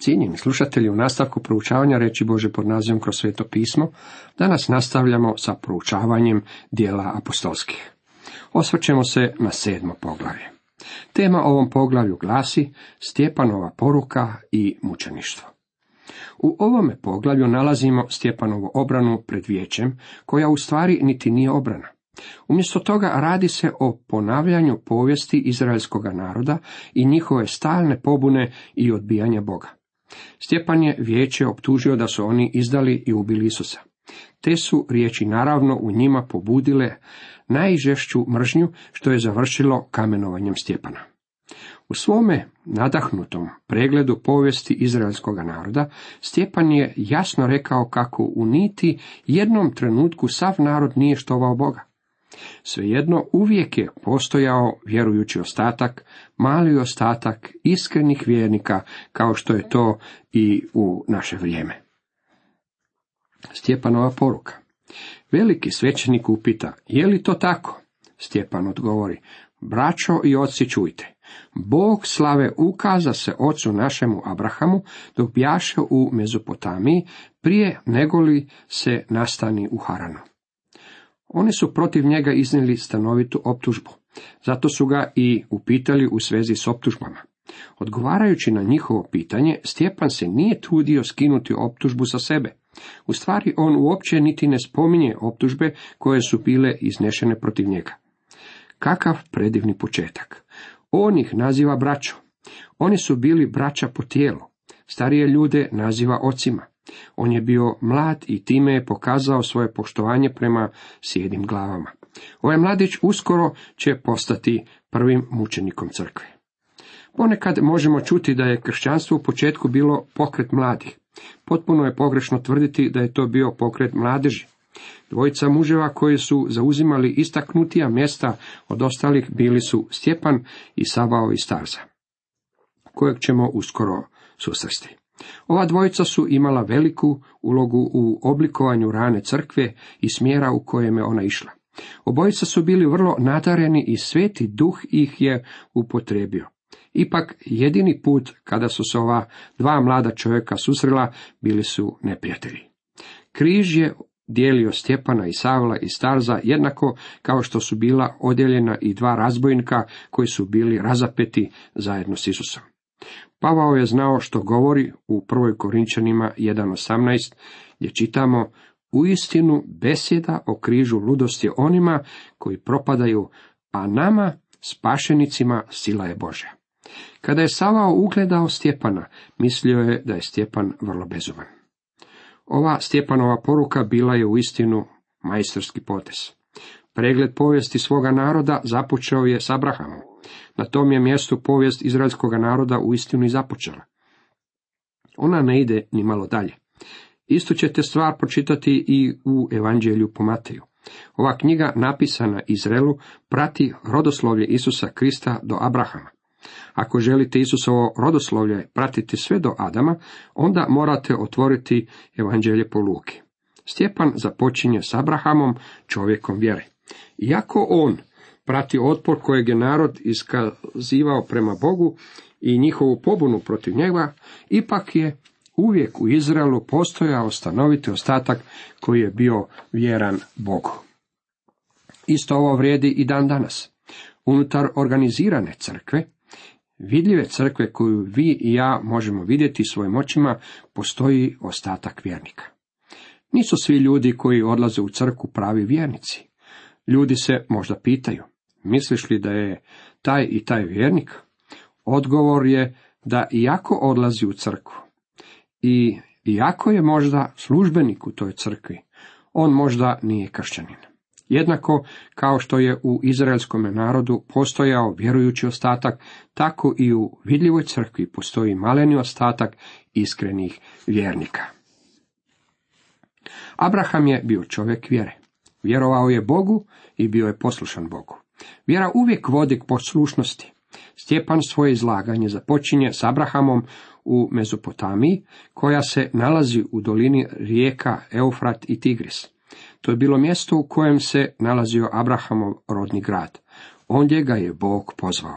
Cijenjeni slušatelji, u nastavku proučavanja reći Bože pod nazivom kroz sveto pismo, danas nastavljamo sa proučavanjem dijela apostolskih. Osvrćemo se na sedmo poglavlje. Tema ovom poglavlju glasi Stjepanova poruka i mučeništvo. U ovome poglavlju nalazimo Stjepanovu obranu pred vijećem, koja u stvari niti nije obrana. Umjesto toga radi se o ponavljanju povijesti izraelskog naroda i njihove stalne pobune i odbijanja Boga. Stjepan je vijeće optužio da su oni izdali i ubili Isusa. Te su riječi naravno u njima pobudile najžešću mržnju što je završilo kamenovanjem Stjepana. U svome nadahnutom pregledu povijesti izraelskog naroda, Stjepan je jasno rekao kako u niti jednom trenutku sav narod nije štovao Boga. Svejedno uvijek je postojao vjerujući ostatak, mali ostatak iskrenih vjernika, kao što je to i u naše vrijeme. Stjepanova poruka. Veliki svećenik upita, je li to tako? Stjepan odgovori, braćo i oci čujte. Bog slave ukaza se ocu našemu Abrahamu dok bjaše u Mezopotamiji prije negoli se nastani u Haranu. Oni su protiv njega iznijeli stanovitu optužbu, zato su ga i upitali u svezi s optužbama. Odgovarajući na njihovo pitanje, Stjepan se nije trudio skinuti optužbu sa sebe. U stvari on uopće niti ne spominje optužbe koje su bile iznešene protiv njega. Kakav predivni početak. On ih naziva braćo. Oni su bili braća po tijelu. Starije ljude naziva ocima. On je bio mlad i time je pokazao svoje poštovanje prema sjedim glavama. Ovaj mladić uskoro će postati prvim mučenikom crkve. Ponekad možemo čuti da je kršćanstvo u početku bilo pokret mladih. Potpuno je pogrešno tvrditi da je to bio pokret mladeži. Dvojica muževa koji su zauzimali istaknutija mjesta od ostalih bili su Stjepan i Sabao i Starza, kojeg ćemo uskoro susresti. Ova dvojica su imala veliku ulogu u oblikovanju rane crkve i smjera u kojem je ona išla. Obojica su bili vrlo nadareni i sveti duh ih je upotrebio. Ipak jedini put kada su se ova dva mlada čovjeka susrela bili su neprijatelji. Križ je dijelio Stjepana i Savla i Starza jednako kao što su bila odjeljena i dva razbojnika koji su bili razapeti zajedno s Isusom. Pavao je znao što govori u prvoj Korinčanima 1.18 gdje čitamo u istinu besjeda o križu ludosti onima koji propadaju, a nama, spašenicima, sila je Božja. Kada je Savao ugledao Stjepana, mislio je da je Stjepan vrlo bezuman. Ova Stjepanova poruka bila je u istinu majstorski potez. Pregled povijesti svoga naroda započeo je s Abrahamom. Na tom je mjestu povijest izraelskog naroda u istinu i započela. Ona ne ide ni malo dalje. Isto ćete stvar pročitati i u Evanđelju po Mateju. Ova knjiga, napisana Izraelu, prati rodoslovlje Isusa Krista do Abrahama. Ako želite Isusovo rodoslovlje pratiti sve do Adama, onda morate otvoriti Evanđelje po Luki. Stjepan započinje s Abrahamom, čovjekom vjere. Iako on prati otpor kojeg je narod iskazivao prema Bogu i njihovu pobunu protiv njega, ipak je uvijek u Izraelu postojao stanoviti ostatak koji je bio vjeran Bogu. Isto ovo vrijedi i dan danas. Unutar organizirane crkve, vidljive crkve koju vi i ja možemo vidjeti svojim očima, postoji ostatak vjernika. Nisu svi ljudi koji odlaze u crku pravi vjernici. Ljudi se možda pitaju, misliš li da je taj i taj vjernik? Odgovor je da iako odlazi u crkvu i iako je možda službenik u toj crkvi, on možda nije kršćanin. Jednako kao što je u izraelskom narodu postojao vjerujući ostatak, tako i u vidljivoj crkvi postoji maleni ostatak iskrenih vjernika. Abraham je bio čovjek vjere. Vjerovao je Bogu i bio je poslušan Bogu. Vjera uvijek vodi k poslušnosti. Stjepan svoje izlaganje započinje s Abrahamom u Mezopotamiji, koja se nalazi u dolini rijeka Eufrat i Tigris. To je bilo mjesto u kojem se nalazio Abrahamov rodni grad. Ondje ga je Bog pozvao.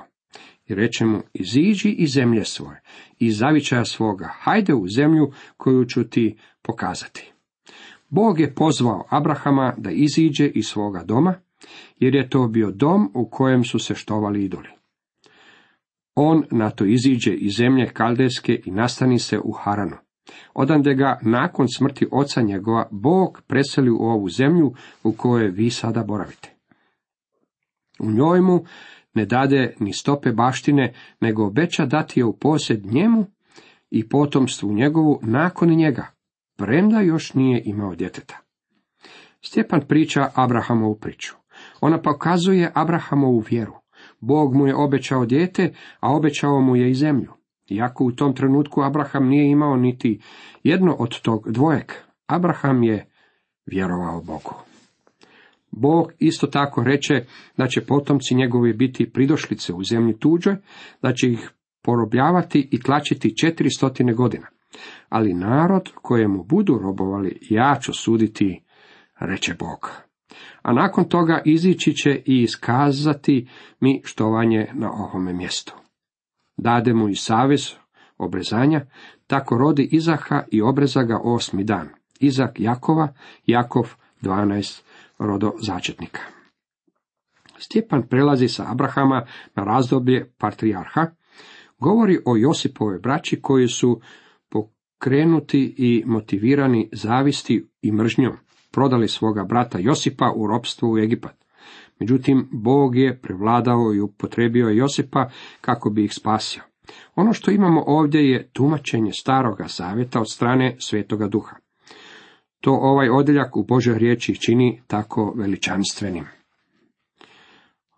i reče mu, iziđi iz zemlje svoje, i zavičaja svoga, hajde u zemlju koju ću ti pokazati. Bog je pozvao Abrahama da iziđe iz svoga doma, jer je to bio dom u kojem su se štovali idoli. On na to iziđe iz zemlje Kaldejske i nastani se u Haranu. Odande ga nakon smrti oca njegova Bog preseli u ovu zemlju u kojoj vi sada boravite. U njoj mu ne dade ni stope baštine, nego obeća dati je u posjed njemu i potomstvu njegovu nakon njega, premda još nije imao djeteta. Stjepan priča Abrahamovu priču. Ona pokazuje Abrahamovu vjeru. Bog mu je obećao dijete, a obećao mu je i zemlju. Iako u tom trenutku Abraham nije imao niti jedno od tog dvojeg, Abraham je vjerovao Bogu. Bog isto tako reče da će potomci njegovi biti pridošlice u zemlji tuđoj, da će ih porobljavati i tlačiti četiri stotine godina. Ali narod kojemu budu robovali, ja ću suditi, reče Bog. A nakon toga izići će i iskazati mi štovanje na ovome mjestu. Dade mu i savez obrezanja, tako rodi Izaha i obreza ga osmi dan. Izak Jakova, Jakov 12 rodo začetnika. Stjepan prelazi sa Abrahama na razdoblje patrijarha, govori o Josipovoj braći koji su pokrenuti i motivirani zavisti i mržnjom, prodali svoga brata Josipa u ropstvo u Egipat. Međutim, Bog je prevladao i upotrebio Josipa kako bi ih spasio. Ono što imamo ovdje je tumačenje staroga zavjeta od strane Svetoga Duha. To ovaj odjeljak u Božoj riječi čini tako veličanstvenim.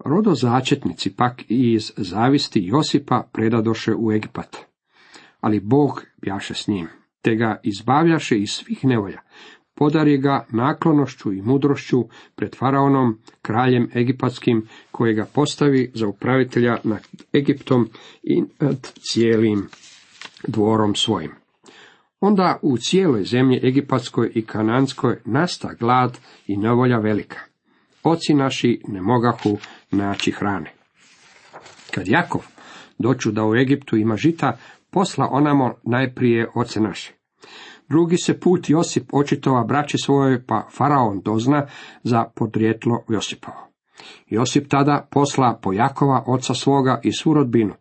Rodozačetnici pak i iz zavisti Josipa predadoše u Egipat. Ali Bog bjaše s njim, te ga izbavljaše iz svih nevolja. Podari ga naklonošću i mudrošću pred faraonom, kraljem egipatskim, kojega postavi za upravitelja nad Egiptom i nad cijelim dvorom svojim. Onda u cijeloj zemlji Egipatskoj i Kananskoj nasta glad i nevolja velika. Oci naši ne mogahu naći hrane. Kad Jakov doću da u Egiptu ima žita, posla onamo najprije oce naše. Drugi se put Josip očitova braći svojoj, pa faraon dozna za podrijetlo Josipovo. Josip tada posla po Jakova oca svoga i svu rodbinu,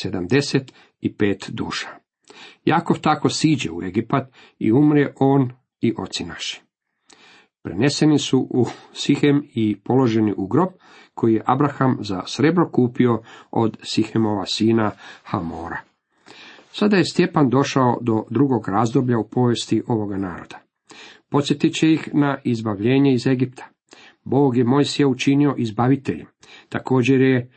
sedamdeset i pet duša. Jakov tako siđe u Egipat i umre on i oci naši. Preneseni su u Sihem i položeni u grob koji je Abraham za srebro kupio od Sihemova sina Hamora. Sada je Stjepan došao do drugog razdoblja u povijesti ovoga naroda. Podsjetit će ih na izbavljenje iz Egipta. Bog je Mojsija učinio izbaviteljem. Također je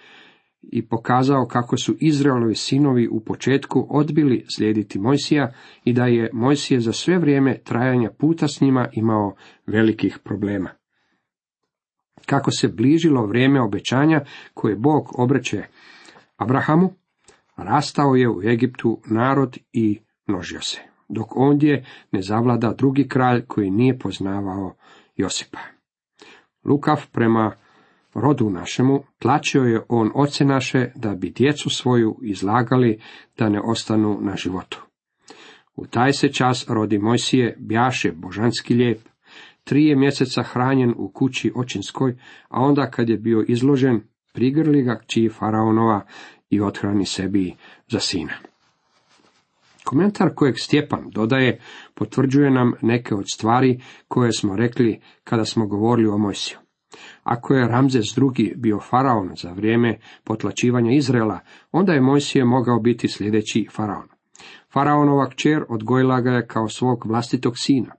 i pokazao kako su Izraelovi sinovi u početku odbili slijediti Mojsija i da je Mojsije za sve vrijeme trajanja puta s njima imao velikih problema. Kako se bližilo vrijeme obećanja koje Bog obreće Abrahamu, rastao je u Egiptu narod i množio se, dok ondje ne zavlada drugi kralj koji nije poznavao Josipa. Lukav prema rodu našemu, tlačio je on oce naše da bi djecu svoju izlagali da ne ostanu na životu. U taj se čas rodi Mojsije bjaše božanski lijep, tri je mjeseca hranjen u kući očinskoj, a onda kad je bio izložen, prigrli ga čiji faraonova i othrani sebi za sina. Komentar kojeg Stjepan dodaje potvrđuje nam neke od stvari koje smo rekli kada smo govorili o Mojsiju. Ako je Ramzes II. bio faraon za vrijeme potlačivanja Izraela, onda je Mojsije mogao biti sljedeći faraon. Faraonova kćer odgojila ga je kao svog vlastitog sina.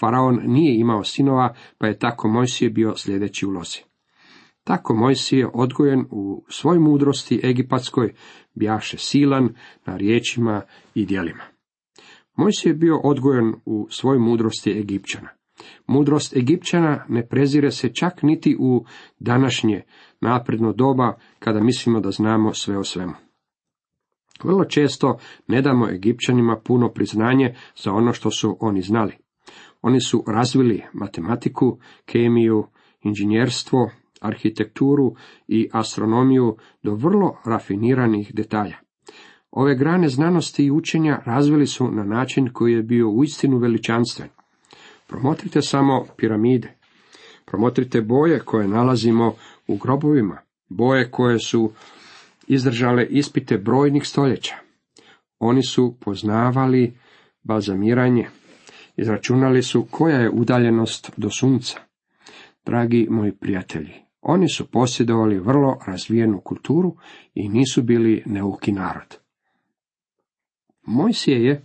Faraon nije imao sinova, pa je tako Mojsije bio sljedeći u lozi. Tako Mojsije odgojen u svoj mudrosti egipatskoj bjaše silan na riječima i djelima. Mojsije je bio odgojen u svoj mudrosti Egipćana. Mudrost Egipćana ne prezire se čak niti u današnje napredno doba kada mislimo da znamo sve o svemu. Vrlo često ne damo Egipćanima puno priznanje za ono što su oni znali. Oni su razvili matematiku, kemiju, inženjerstvo, arhitekturu i astronomiju do vrlo rafiniranih detalja. Ove grane znanosti i učenja razvili su na način koji je bio uistinu veličanstven. Promotrite samo piramide. Promotrite boje koje nalazimo u grobovima, boje koje su izdržale ispite brojnih stoljeća. Oni su poznavali balzamiranje, izračunali su koja je udaljenost do sunca. Dragi moji prijatelji, oni su posjedovali vrlo razvijenu kulturu i nisu bili neuki narod. Mojsije je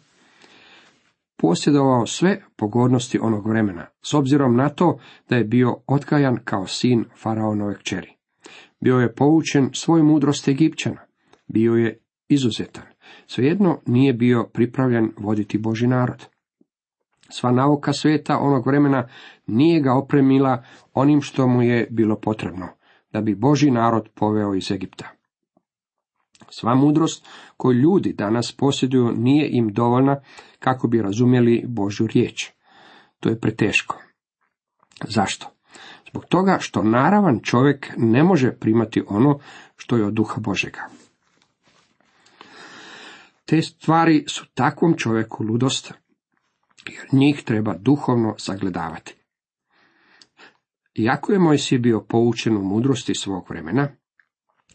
posjedovao sve pogodnosti onog vremena, s obzirom na to da je bio otkajan kao sin faraonove kćeri. Bio je poučen svoj mudrost Egipćana, bio je izuzetan, svejedno nije bio pripravljen voditi Boži narod. Sva nauka sveta onog vremena nije ga opremila onim što mu je bilo potrebno, da bi Boži narod poveo iz Egipta. Sva mudrost koju ljudi danas posjeduju nije im dovoljna kako bi razumjeli Božju riječ. To je preteško. Zašto? Zbog toga što naravan čovjek ne može primati ono što je od duha Božega. Te stvari su takvom čovjeku ludost, jer njih treba duhovno sagledavati. Iako je Mojsije bio poučen u mudrosti svog vremena,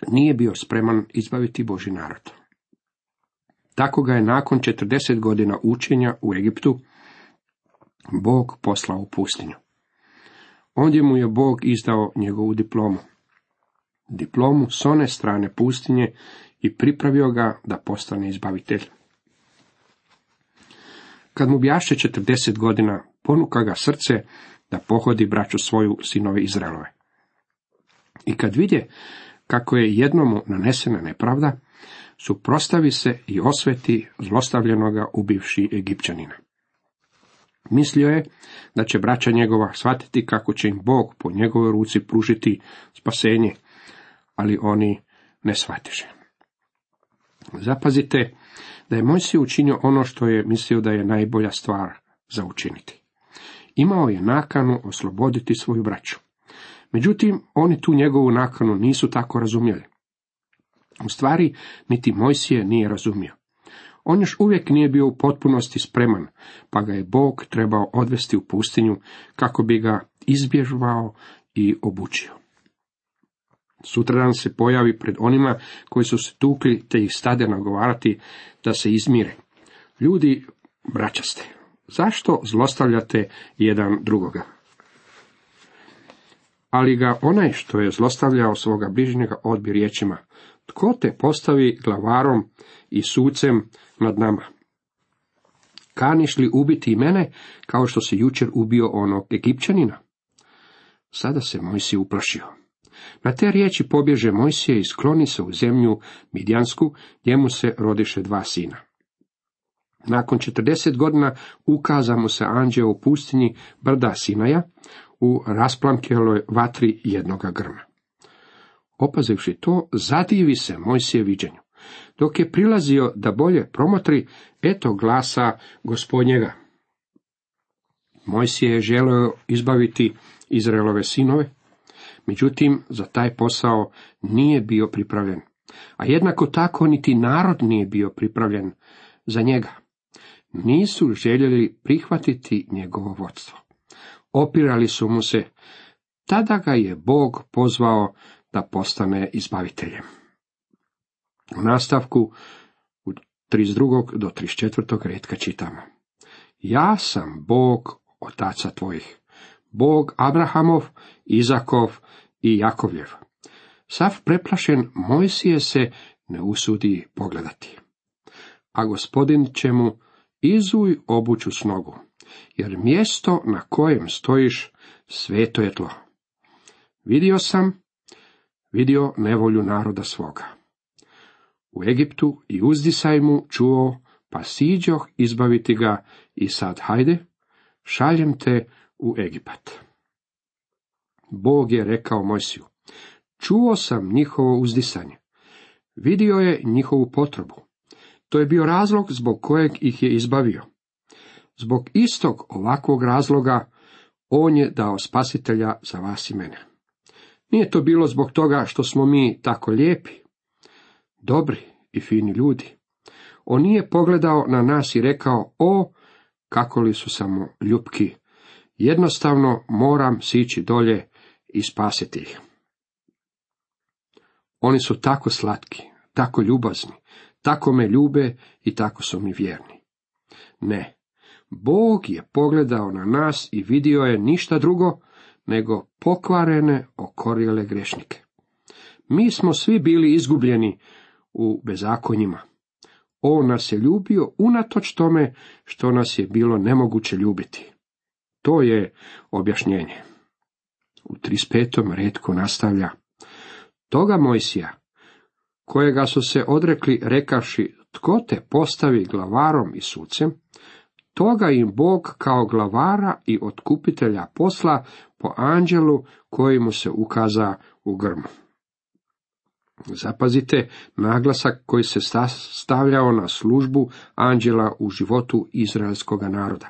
nije bio spreman izbaviti Boži narod. Tako ga je nakon 40 godina učenja u Egiptu Bog poslao u pustinju. Ondje mu je Bog izdao njegovu diplomu. Diplomu s one strane pustinje i pripravio ga da postane izbavitelj. Kad mu bjaše 40 godina, ponuka ga srce da pohodi braću svoju sinove Izraelove. I kad vidje kako je jednomu nanesena nepravda, suprostavi se i osveti zlostavljenoga ubivši Egipćanina. Mislio je da će braća njegova shvatiti kako će im Bog po njegovoj ruci pružiti spasenje, ali oni ne shvatiše. Zapazite da je Mojsije učinio ono što je mislio da je najbolja stvar za učiniti. Imao je nakanu osloboditi svoju braću. Međutim, oni tu njegovu nakanu nisu tako razumjeli. U stvari, niti Mojsije nije razumio. On još uvijek nije bio u potpunosti spreman, pa ga je Bog trebao odvesti u pustinju kako bi ga izbježvao i obučio. Sutradan se pojavi pred onima koji su se tukli te ih stade nagovarati da se izmire. Ljudi, braćaste, zašto zlostavljate jedan drugoga? Ali ga onaj što je zlostavljao svoga bližnjega odbi riječima, tko te postavi glavarom i sucem nad nama? Kaniš li ubiti i mene, kao što se jučer ubio onog Egipćanina? Sada se Mojsi uplašio. Na te riječi pobježe Mojsije i skloni se u zemlju Midjansku, njemu se rodiše dva sina. Nakon četrdeset godina ukaza mu se anđeo u pustinji brda Sinaja u rasplamkeloj vatri jednoga grma. Opazivši to, zadivi se Mojsije viđenju. Dok je prilazio da bolje promotri, eto glasa gospodnjega. Mojsije je želio izbaviti Izraelove sinove, međutim za taj posao nije bio pripravljen, a jednako tako niti narod nije bio pripravljen za njega. Nisu željeli prihvatiti njegovo vodstvo. Opirali su mu se, tada ga je Bog pozvao da postane izbaviteljem. U nastavku u 32. do 34. redka čitamo. Ja sam Bog otaca tvojih, Bog Abrahamov, Izakov i Jakovljev. Sav preplašen Mojsije se ne usudi pogledati. A gospodin će mu izuj obuću s nogu, jer mjesto na kojem stojiš sveto je tlo. Vidio sam, vidio nevolju naroda svoga. U Egiptu i uzdisaj mu čuo, pa siđoh izbaviti ga i sad hajde, šaljem te u Egipat. Bog je rekao Mojsiju, čuo sam njihovo uzdisanje, vidio je njihovu potrebu. To je bio razlog zbog kojeg ih je izbavio. Zbog istog ovakvog razloga on je dao spasitelja za vas i mene. Nije to bilo zbog toga što smo mi tako lijepi, dobri i fini ljudi. On nije pogledao na nas i rekao, o, kako li su samo ljubki. Jednostavno moram sići dolje i spasiti ih. Oni su tako slatki, tako ljubazni, tako me ljube i tako su mi vjerni. Ne, Bog je pogledao na nas i vidio je ništa drugo nego pokvarene, okorjele grešnike. Mi smo svi bili izgubljeni u bezakonjima. On nas je ljubio unatoč tome što nas je bilo nemoguće ljubiti. To je objašnjenje. U 35. redku nastavlja. Toga Mojsija, kojega su se odrekli rekaši, tko te postavi glavarom i sucem, toga im Bog kao glavara i otkupitelja posla po anđelu koji mu se ukaza u grmu. Zapazite naglasak koji se stavljao na službu anđela u životu izraelskog naroda.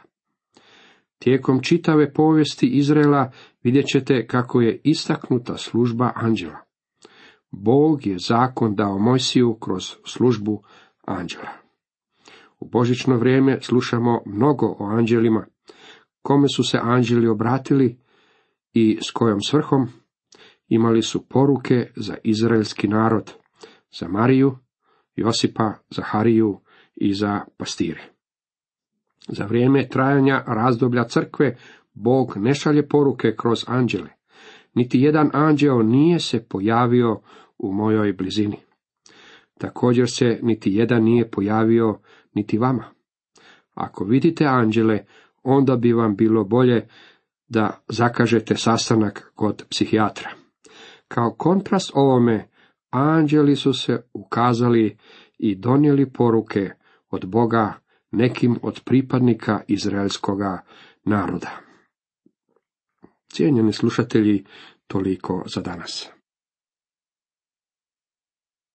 Tijekom čitave povijesti Izraela vidjet ćete kako je istaknuta služba anđela. Bog je zakon dao Mojsiju kroz službu anđela. U božično vrijeme slušamo mnogo o anđelima, kome su se anđeli obratili i s kojom svrhom imali su poruke za izraelski narod, za Mariju, Josipa, za Hariju i za pastire. Za vrijeme trajanja razdoblja crkve Bog ne šalje poruke kroz anđele. Niti jedan anđeo nije se pojavio u mojoj blizini. Također se niti jedan nije pojavio niti vama. Ako vidite anđele, onda bi vam bilo bolje da zakažete sastanak kod psihijatra. Kao kontrast ovome, anđeli su se ukazali i donijeli poruke od Boga nekim od pripadnika izraelskoga naroda. Cijenjeni slušatelji, toliko za danas.